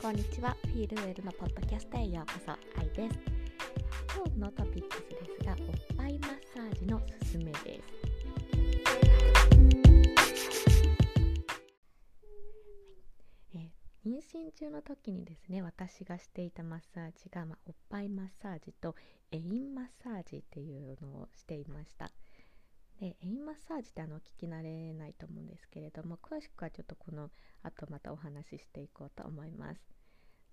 こんにちは。フィールウェルのポッドキャストへようこそ。愛です。今日のトピックスですがおっぱいマッサージのすすめです。えー、妊娠中の時にですね私がしていたマッサージが、まあ、おっぱいマッサージとエインマッサージっていうのをしていました。でエインマッサージってあの聞き慣れないと思うんですけれども詳しくはちょっとこの後またお話ししていこうと思います。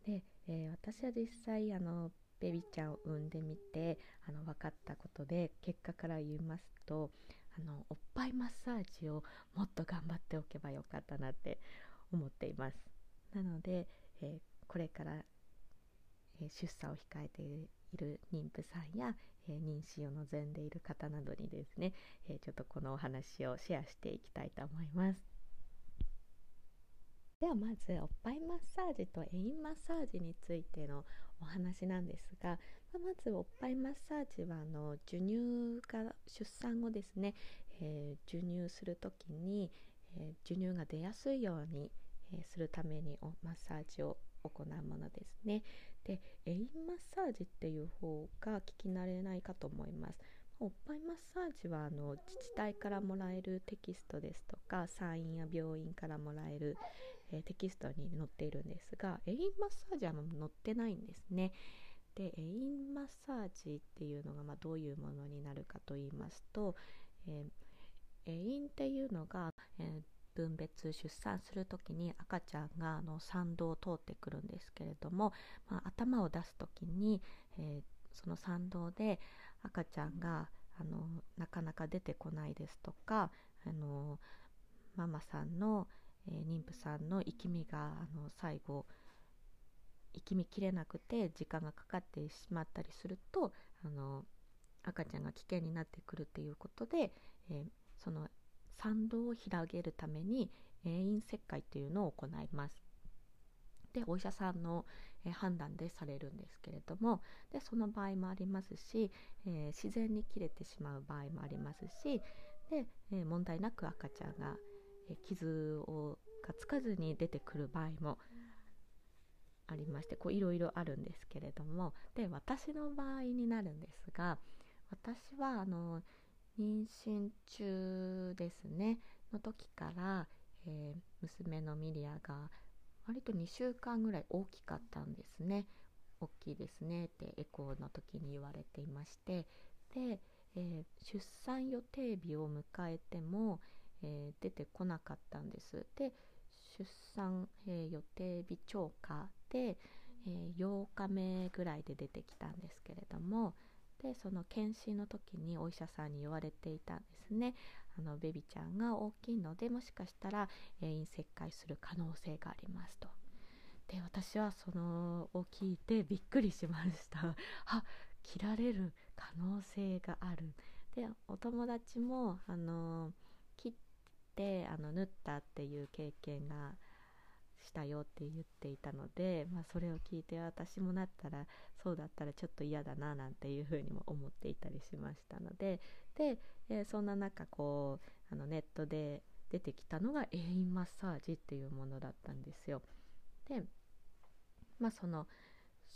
で、えー、私は実際あのベビちゃんを産んでみてあの分かったことで結果から言いますとあのおっぱいマッサージをもっと頑張っておけばよかったなって思っています。なので、えー、これから、えー、出産を控えている妊婦さんや、えー、妊娠を望んでいる方などにですね、えちょっとこのお話をシェアしていきたいと思います。ではまずおっぱいマッサージとエインマッサージについてのお話なんですが、ままずおっぱいマッサージはあの授乳が出産後ですね、えー、授乳する時に、えー、授乳が出やすいように、えー、するためにマッサージを行うものですね。でエインマッサージっていう方が聞き慣れないかと思います。おっぱいマッサージはあの自治体からもらえるテキストですとか産院や病院からもらえる、えー、テキストに載っているんですがエインマッサージは載ってないんですね。でエインマッサージっていうのがまあどういうものになるかと言いますと、えー、エインっていうのが、えー分別出産する時に赤ちゃんがあの産道を通ってくるんですけれども、まあ、頭を出す時に、えー、その産道で赤ちゃんがあのなかなか出てこないですとかあのママさんの、えー、妊婦さんの生きみがあの最後生きみきれなくて時間がかかってしまったりするとあの赤ちゃんが危険になってくるっていうことで、えー、その産道を広げるために遠因切開っていうのを行います。でお医者さんの、えー、判断でされるんですけれどもでその場合もありますし、えー、自然に切れてしまう場合もありますしで、え、問題なく赤ちゃんが、傷をがつかずに出てくる場合もありましてこういろいろあるんですけれどもで私の場合になるんですが私はあの妊娠中ですねの時から、えー、娘のミリアが割と2週間ぐらい大きかったんですね大きいですねってエコーの時に言われていましてで、えー、出産予定日を迎えても、えー、出てこなかったんです。で出産、えー、予定日超過で、え8日目ぐらいで出てきたんですけれどもでその検診の時にお医者さんに言われていたんですね。あのベビちゃんが大きいのでもしかしたら陰石灰する可能性がありますと。で私はそのを聞いてびっくりしました。あ切られる可能性がある。でお友達もあの切ってあの縫ったっていう経験がしたよって言っていたので、まあ、それを聞いて私もなったらそうだったらちょっと嫌だななんていうふうにも思っていたりしましたのでで、えー、そんな中こうあのネットで出てきたのがエインマッサージっていうものだったんですよ。でまあその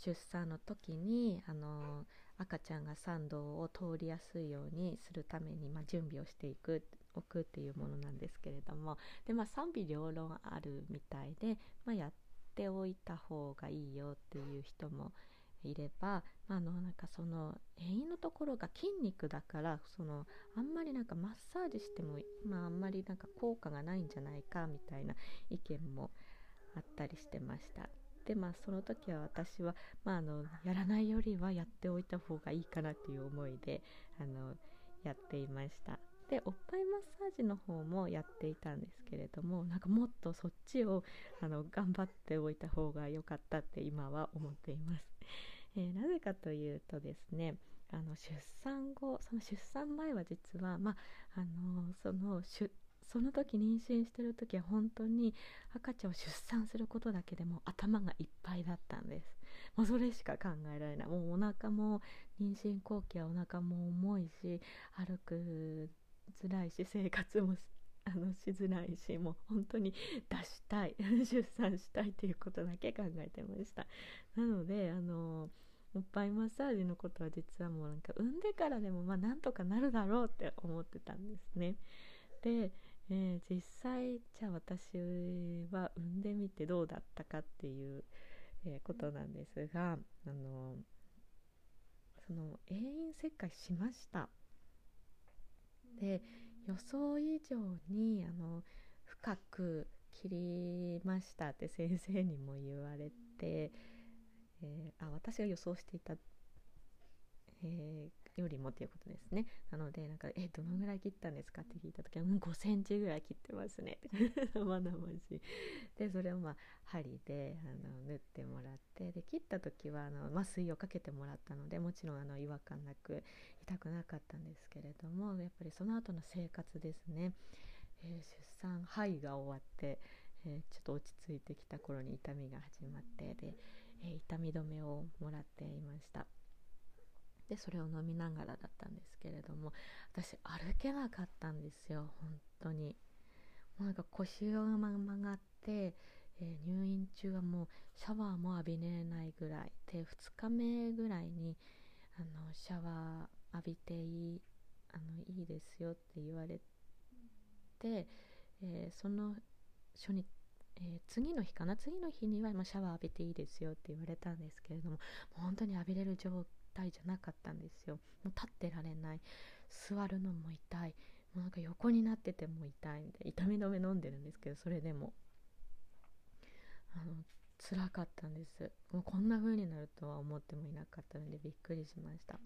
出産の時にあの赤ちゃんが産道を通りやすいようにするために、まあ、準備をしていくおくっていうものなんですけれどもで、まあ、賛否両論あるみたいで、まあ、やっておいた方がいいよっていう人もいれば、まあ、あのなんかその遠のところが筋肉だからそのあんまりなんかマッサージしても、まあ、あんまりなんか効果がないんじゃないかみたいな意見もあったりしてました。でまあその時は私は、まあ、あのやらないよりはやっておいた方がいいかなという思いであのやっていましたでおっぱいマッサージの方もやっていたんですけれどもなんかもっとそっちをあの頑張っておいた方が良かったって今は思っています、えー、なぜかというとですねあの出産後その出産前は実は、まあ、のそのその時妊娠してる時は本当に赤ちゃんを出産することだけでも頭がいっぱいだったんです。もうそれしか考えられない。もうお腹も妊娠後期はお腹も重いし歩く辛いし生活もあのしづらいしもう本当に出したい 出産したいということだけ考えてました。なのであのおっぱいマッサージのことは実はもうなんか産んでからでもまあなんとかなるだろうって思ってたんですね。で、えー、実際じゃあ私は産んでみてどうだったかっていう、えー、ことなんですがあのその永遠切開しました。で予想以上にあの深く切りましたって先生にも言われて、えー、あ私が予想していた、えー、よりもっていうことですねなのでなんか「えどのぐらい切ったんですか?」って聞いた時は「うん5センチぐらい切ってますね」生々しでそれをまあ針であの縫ってもらってで切った時はあの麻酔をかけてもらったのでもちろんあの違和感なく痛くなかったんですけれどもやっぱりその後の生活ですね、えー、出産肺が終わって、えー、ちょっと落ち着いてきた頃に痛みが始まってでえー、痛み止めをもらっていました。でそれを飲みながらだったんですけれども私歩けなかったんですよ本当に。もうなんか腰が曲がって、えー、入院中はもうシャワーも浴びれないぐらいで2日目ぐらいにあのシャワー浴びていいあのいいですよって言われて、えー、その初日えー、次の日かな？次の日には、まあ、シャワー浴びていいですよって言われたんですけれどももう本当に浴びれる状態じゃなかったんですよ。もう立ってられない。座るのも痛い。もうなんか横になってても痛いんで痛み止め飲んでるんですけどそれでも。あの辛かったんです。もうこんな風になるとは思ってもいなかったのでびっくりしました。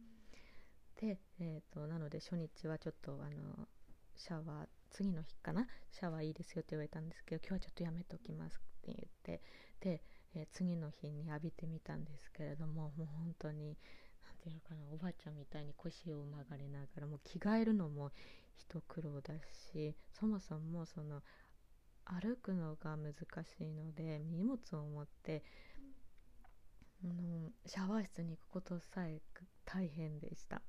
で、えーと、なので初日はちょっとあのシャワー次の日かな？シャワーいいですよって言われたんですけど今日はちょっとやめときますって言ってで、えー、次の日に浴びてみたんですけれどももう本当に何て言うのかなおばあちゃんみたいに腰を曲がりながらもう着替えるのも一苦労だしそもそもその歩くのが難しいので荷物を持ってあのシャワー室に行くことさえ大変でした。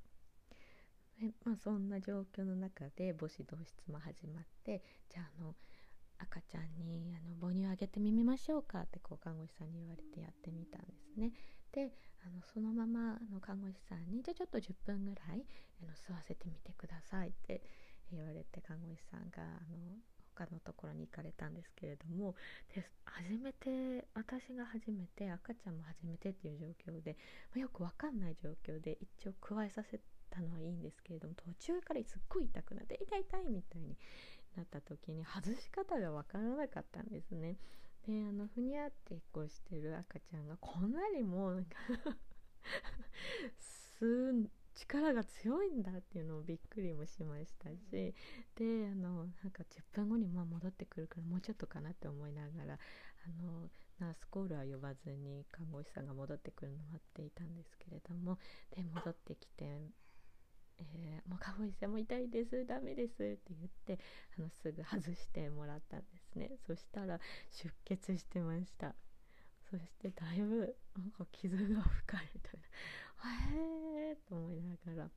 でまあ、そんな状況の中で母子同室も始まってじゃああの赤ちゃんにあの母乳あげてみましょうかってこう看護師さんに言われてやってみたんですね。であのそのままあの看護師さんにじゃあちょっと10分ぐらいあの吸わせてみてくださいって言われて看護師さんがあの他のところに行かれたんですけれどもで初めて私が初めて赤ちゃんも初めてっていう状況で、まあ、よくわかんない状況で一応加えさせてたのはいいんですけれども途中からすっごい痛くなって痛い痛いみたいになった時に外し方が分からなかったんですね。であのふにゃってこうしてる赤ちゃんがこんなにもなんか吸う力が強いんだっていうのをびっくりもしましたしであのなんか10分後にまあ戻ってくるからもうちょっとかなって思いながらあのナースコールは呼ばずに看護師さんが戻ってくるのを待っていたんですけれどもで戻ってきてえー、もう看護師さんも痛いです。ダメですって言ってあのすぐ外してもらったんですね。そしたら出血してました。そしてだいぶなんか傷が深いみたいなへえと思いながら。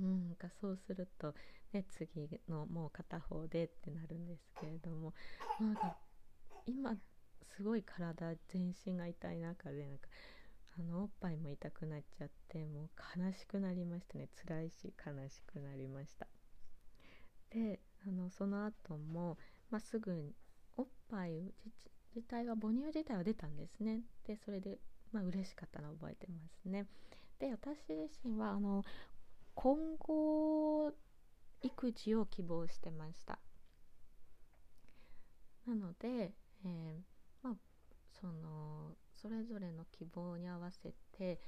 うんかそうするとね次のもう片方でってなるんですけれどもなんか今すごい体全身が痛い中でなんかあのおっぱいも痛くなっちゃってもう悲しくなりましたね。辛いし悲しくなりました。であのその後も、まあ、すぐにおっぱい自体は母乳自体は出たんですね。でそれでまあ嬉しかったのを覚えてますね。で私自身はあの今後育児を希望してました。なので、えー、まあそのそれぞれの希望に合わせて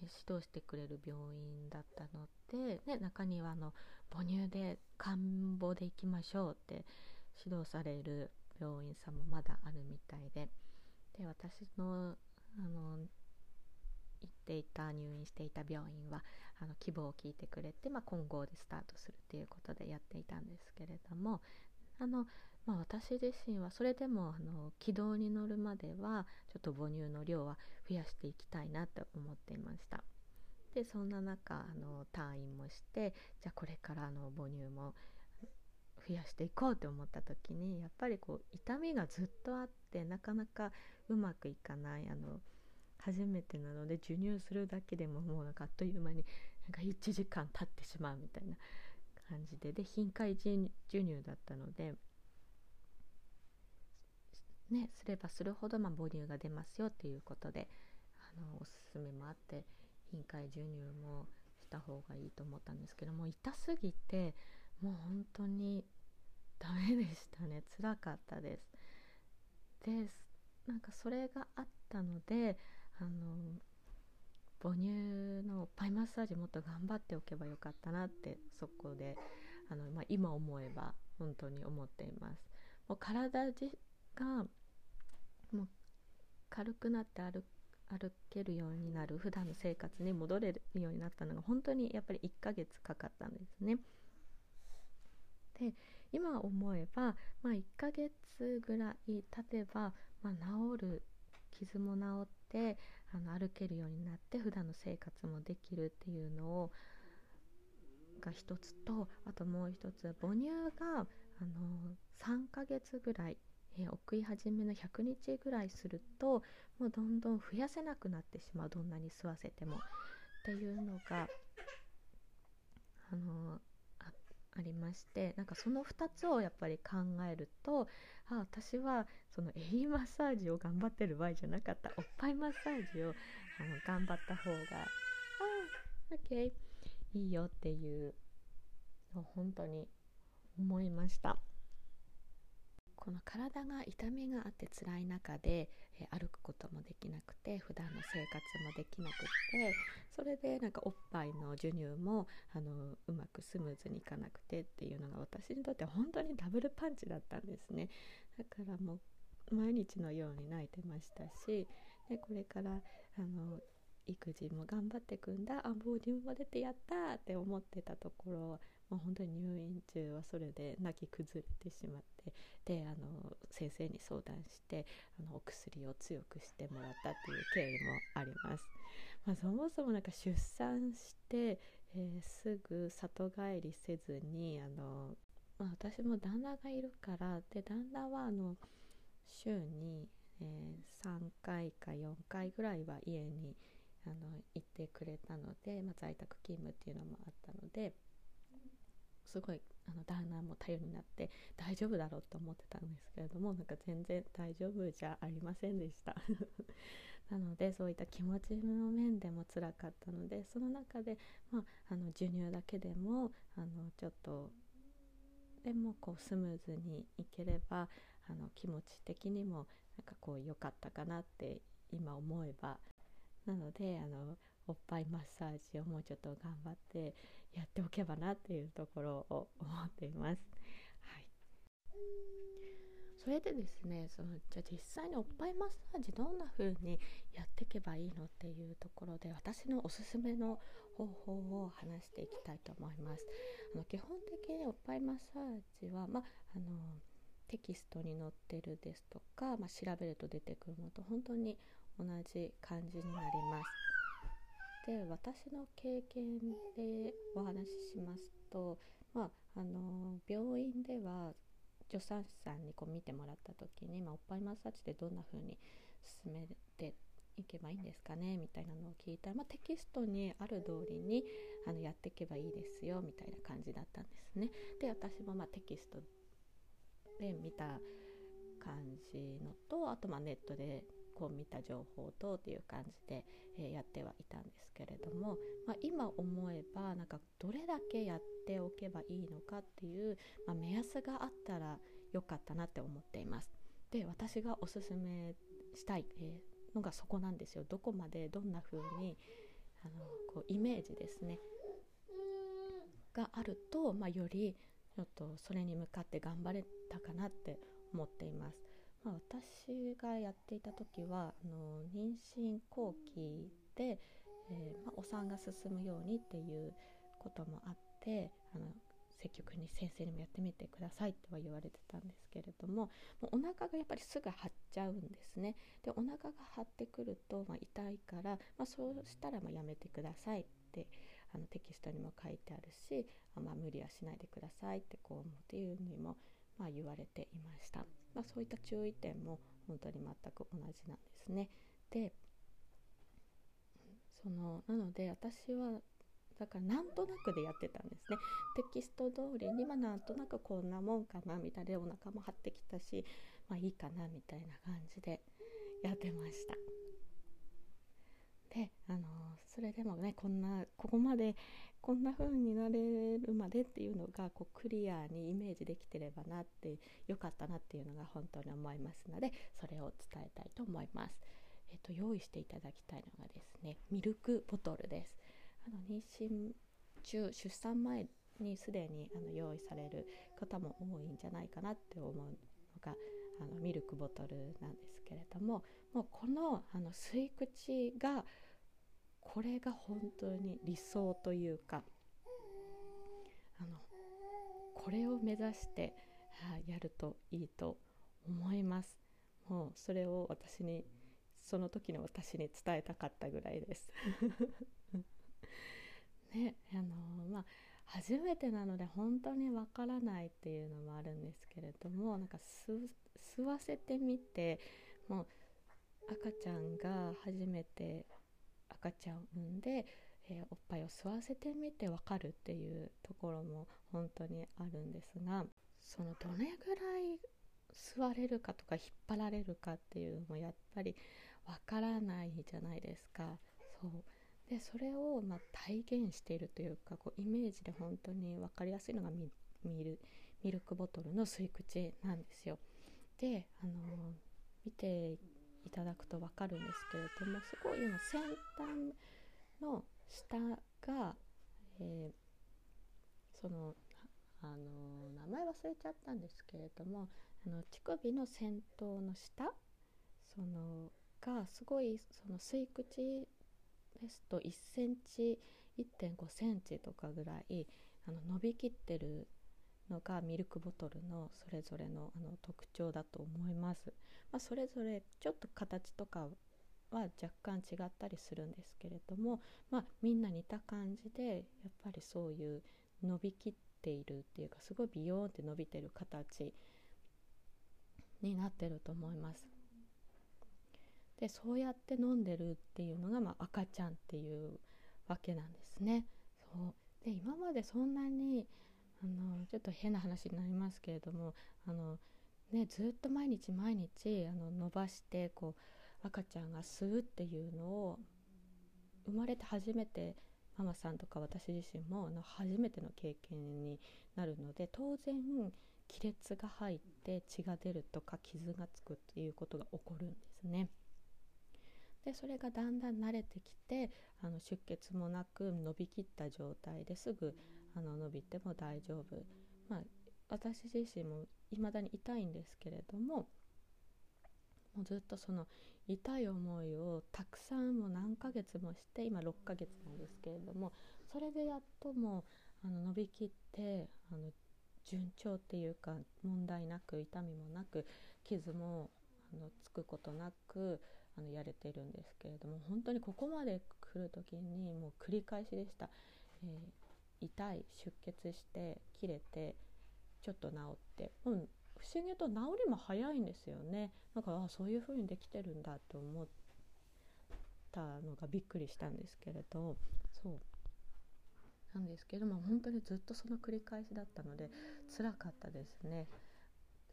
指導してくれる病院だったので、ね、中にはあの母乳で看護で行きましょうって指導される病院さんもまだあるみたいでで私のあの行っていた入院していた病院はあの希望を聞いてくれて、まあ、混合でスタートするっていうことでやっていたんですけれどもあのまあ、私自身はそれでもあの軌道に乗るまではちょっと母乳の量は増やしていきたいなと思っていました。でそんな中あの退院もしてじゃあこれからの母乳も増やしていこうって思った時にやっぱりこう痛みがずっとあってなかなかうまくいかないあの初めてなので授乳するだけでももうなんかあっという間になんか1時間経ってしまうみたいな感じでで頻回授乳だったのでねすればするほどまあ母乳が出ますよっていうことであのおすすめもあって頻回授乳もした方がいいと思ったんですけども痛すぎてもう本当にダメでしたね。辛かったです。でなんかそれがあったのであの母乳のパイマッサージもっと頑張っておけばよかったなってそこであの、まあ、今思えば本当に思っています。もう体がもう軽くなって歩歩けるようになる普段の生活に戻れるようになったのが本当にやっぱり1ヶ月かかったんですね。で今思えば、まあ、1ヶ月ぐらい経てば、まあ、治る傷も治ってあの歩けるようになって普段の生活もできるっていうのをが一つとあともう一つ母乳があの3ヶ月ぐらい、えー、送り始めの100日ぐらいするともうどんどん増やせなくなってしまう。どんなに吸わせても。っていうのがあのありましてなんかその2つをやっぱり考えるとあ私はそのエイマッサージを頑張ってる場合じゃなかった。おっぱいマッサージをあの頑張った方があ OK いいよっていう本当に思いました。この体が痛みがあって辛い中で、えー、歩くこともできなくて普段の生活もできなくってそれでなんかおっぱいの授乳もあのうまくスムーズにいかなくてっていうのが私にとって本当にダブルパンチだったんですね。だからもう毎日のように泣いてましたしでこれからあの育児も頑張ってくんだあもう自分も出てやったって思ってたところもう本当に入院中はそれで泣き崩れてしまってであの先生に相談してあのお薬を強くしてもらったっていう経緯もあります。まあ、そもそもなんか出産して、えー、すぐ里帰りせずにあの、まあ、私も旦那がいるからで旦那はあの週に、えー、3回か4回ぐらいは家にあの行ってくれたので、まあ、在宅勤務っていうのもあったのですごいあの旦那も頼りになって大丈夫だろうと思ってたんですけれどもなんか全然大丈夫じゃありませんでした。なのでそういった気持ちの面でも辛かったのでその中で、まあ、あの授乳だけでもあのちょっとでもこうスムーズにいければあの気持ち的にもなんかこう良かったかなって今思えば。なのであのおっぱいマッサージをもうちょっと頑張ってやっておけばなっていうところを思っています。はい、それでですねそのじゃあ実際におっぱいマッサージどんな風にやっていけばいいのっていうところで私のおすすめの方法を話していきたいと思います。あの基本的におっぱいマッサージは、まあのテキストに載ってるですとか、まあ、調べると出てくるのと本当に同じ感じになります。で私の経験でお話ししますと、まあ、あの病院では助産師さんにこう見てもらった時に、まあ、おっぱいマッサージでどんな風に進めていけばいいんですかねみたいなのを聞いたら、まあ、テキストにある通りにあのやっていけばいいですよみたいな感じだったんですね。で私もまテキストで見た感じのとあとまネットでこう見た情報とっていう感じで、えー、やってはいたんですけれども、まあ、今思えばなんかどれだけやっておけばいいのかっていう、まあ、目安があったらよかったなって思っています。で私がおすすめしたい、えー、のがそこなんですよ。どこまでどんな風にあのこうイメージですねがあると、まあ、よりちょっとそれに向かって頑張れたかなって思っています。まあ、私がやっていた時はあの妊娠後期で、えー、まあ、お産が進むようにっていうこともあってあの積極に先生にもやってみてくださいとは言われてたんですけれどももうお腹がやっぱりすぐ張っちゃうんですね。でお腹が張ってくると、まあ、痛いから、まあ、そうしたらまやめてくださいってあのテキストにも書いてあるしあ、まあ、無理はしないでくださいってこう思っていうのにも、まあ、言われていました、まあ、そういった注意点も本当に全く同じなんですね。でそのなので私はだからなんとなくでやってたんですね。テキスト通りにまあなんとなくこんなもんかなみたいなお腹も張ってきたしまあいいかなみたいな感じでやってました。であのそれでもねこんなここまでこんな風になれるまでっていうのがこうクリアにイメージできてればなってよかったなっていうのが本当に思いますのでそれを伝えたいと思います。えっと、用意していただきたいのがですねミルクボトルですあの妊娠中出産前にすでにあの用意される方も多いんじゃないかなって思うのがクボトルなんですけれどももうこのあの吸い口がこれが本当に理想というかあのこれを目指して、やるといいと思います。もうそれを私にその時の私に伝えたかったぐらいです。ねあのまあ初めてなので本当にわからないっていうのもあるんですけれどもなんか吸わせてみてもう赤ちゃんが初めて赤ちゃんを産んで、えー、おっぱいを吸わせてみてわかるっていうところも本当にあるんですがそのどれぐらい吸われるかとか引っ張られるかっていうのもやっぱりわからないじゃないですか。そうでそれをま体現しているというかこうイメージで本当に分かりやすいのがミルミルクボトルの吸い口なんですよ。であの見ていただくと分かるんですけれどもすごい今先端の下が、えー、そのあの名前忘れちゃったんですけれどもあの乳首の先頭の下そのがすごいその吸い口ですと1センチ1.5センチとかぐらいあの伸びきってるのがミルクボトルのそれぞれのあの特徴だと思います。まあ、それぞれちょっと形とかは若干違ったりするんですけれども、まあ、みんな似た感じでやっぱりそういう伸びきっているっていうかすごいビヨーンって伸びてる形になってると思います。でそうやって飲んでるっていうのが、まあ、赤ちゃんっていうわけなんですね。そうで今までそんなにあのちょっと変な話になりますけれどもあのね、ずっと毎日毎日あの伸ばしてこう赤ちゃんが吸うっていうのを生まれて初めてママさんとか私自身もあの初めての経験になるので当然亀裂が入って血が出るとか傷がつくっていうことが起こるんですね。でそれがだんだん慣れてきてあの出血もなく伸びきった状態ですぐあの伸びても大丈夫、まあ、私自身も未だに痛いんですけれどももうずっとその痛い思いをたくさんもう何ヶ月もして今6ヶ月なんですけれどもそれでやっともうあの伸びきってあの順調っていうか問題なく痛みもなく傷もあのつくことなくあのやれてるんですけれども本当にここまで来る時にもう繰り返しでした、えー、痛い出血して切れてちょっと治って、うん、不思議と治りも早いんですよね。だからあそういう風にできてるんだと思ったのがびっくりしたんですけれどそう。なんですけども本当にずっとその繰り返しだったので辛かったですね。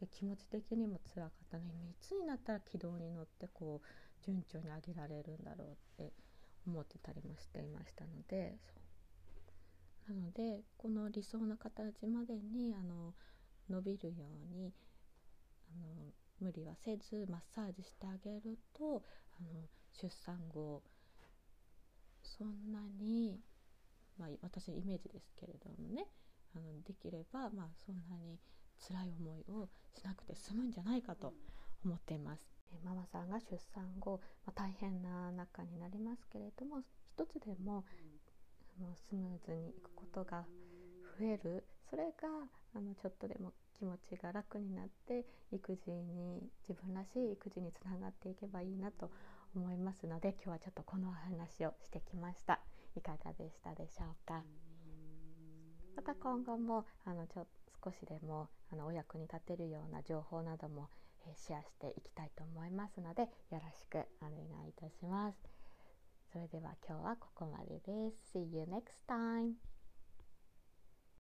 で気持ち的にも辛かったのにいつになったら軌道に乗ってこう順調に上げられるんだろうって思ってたりもしていましたのでなのでこの理想の形までにあの伸びるようにあの無理はせずマッサージしてあげるとあの出産後そんなに、まあ、私のイメージですけれどもねあのできれば、まあ、そんなに辛い思いをしなくて済むんじゃないかと思っています。えママさんが出産後、まあ、大変な中になりますけれども一つでもあのスムーズにいくことが増える。それがあのちょっとでも気持ちが楽になって育児に自分らしい育児につながっていけばいいなと思いますので今日はちょっとこのお話をしてきました。いかがでしたでしょうか？また今後もあのちょ少しでもあのお役に立てるような情報なども、えシェアしていきたいと思いますのでよろしくお願いいたします。それでは今日はここまでです。See you next time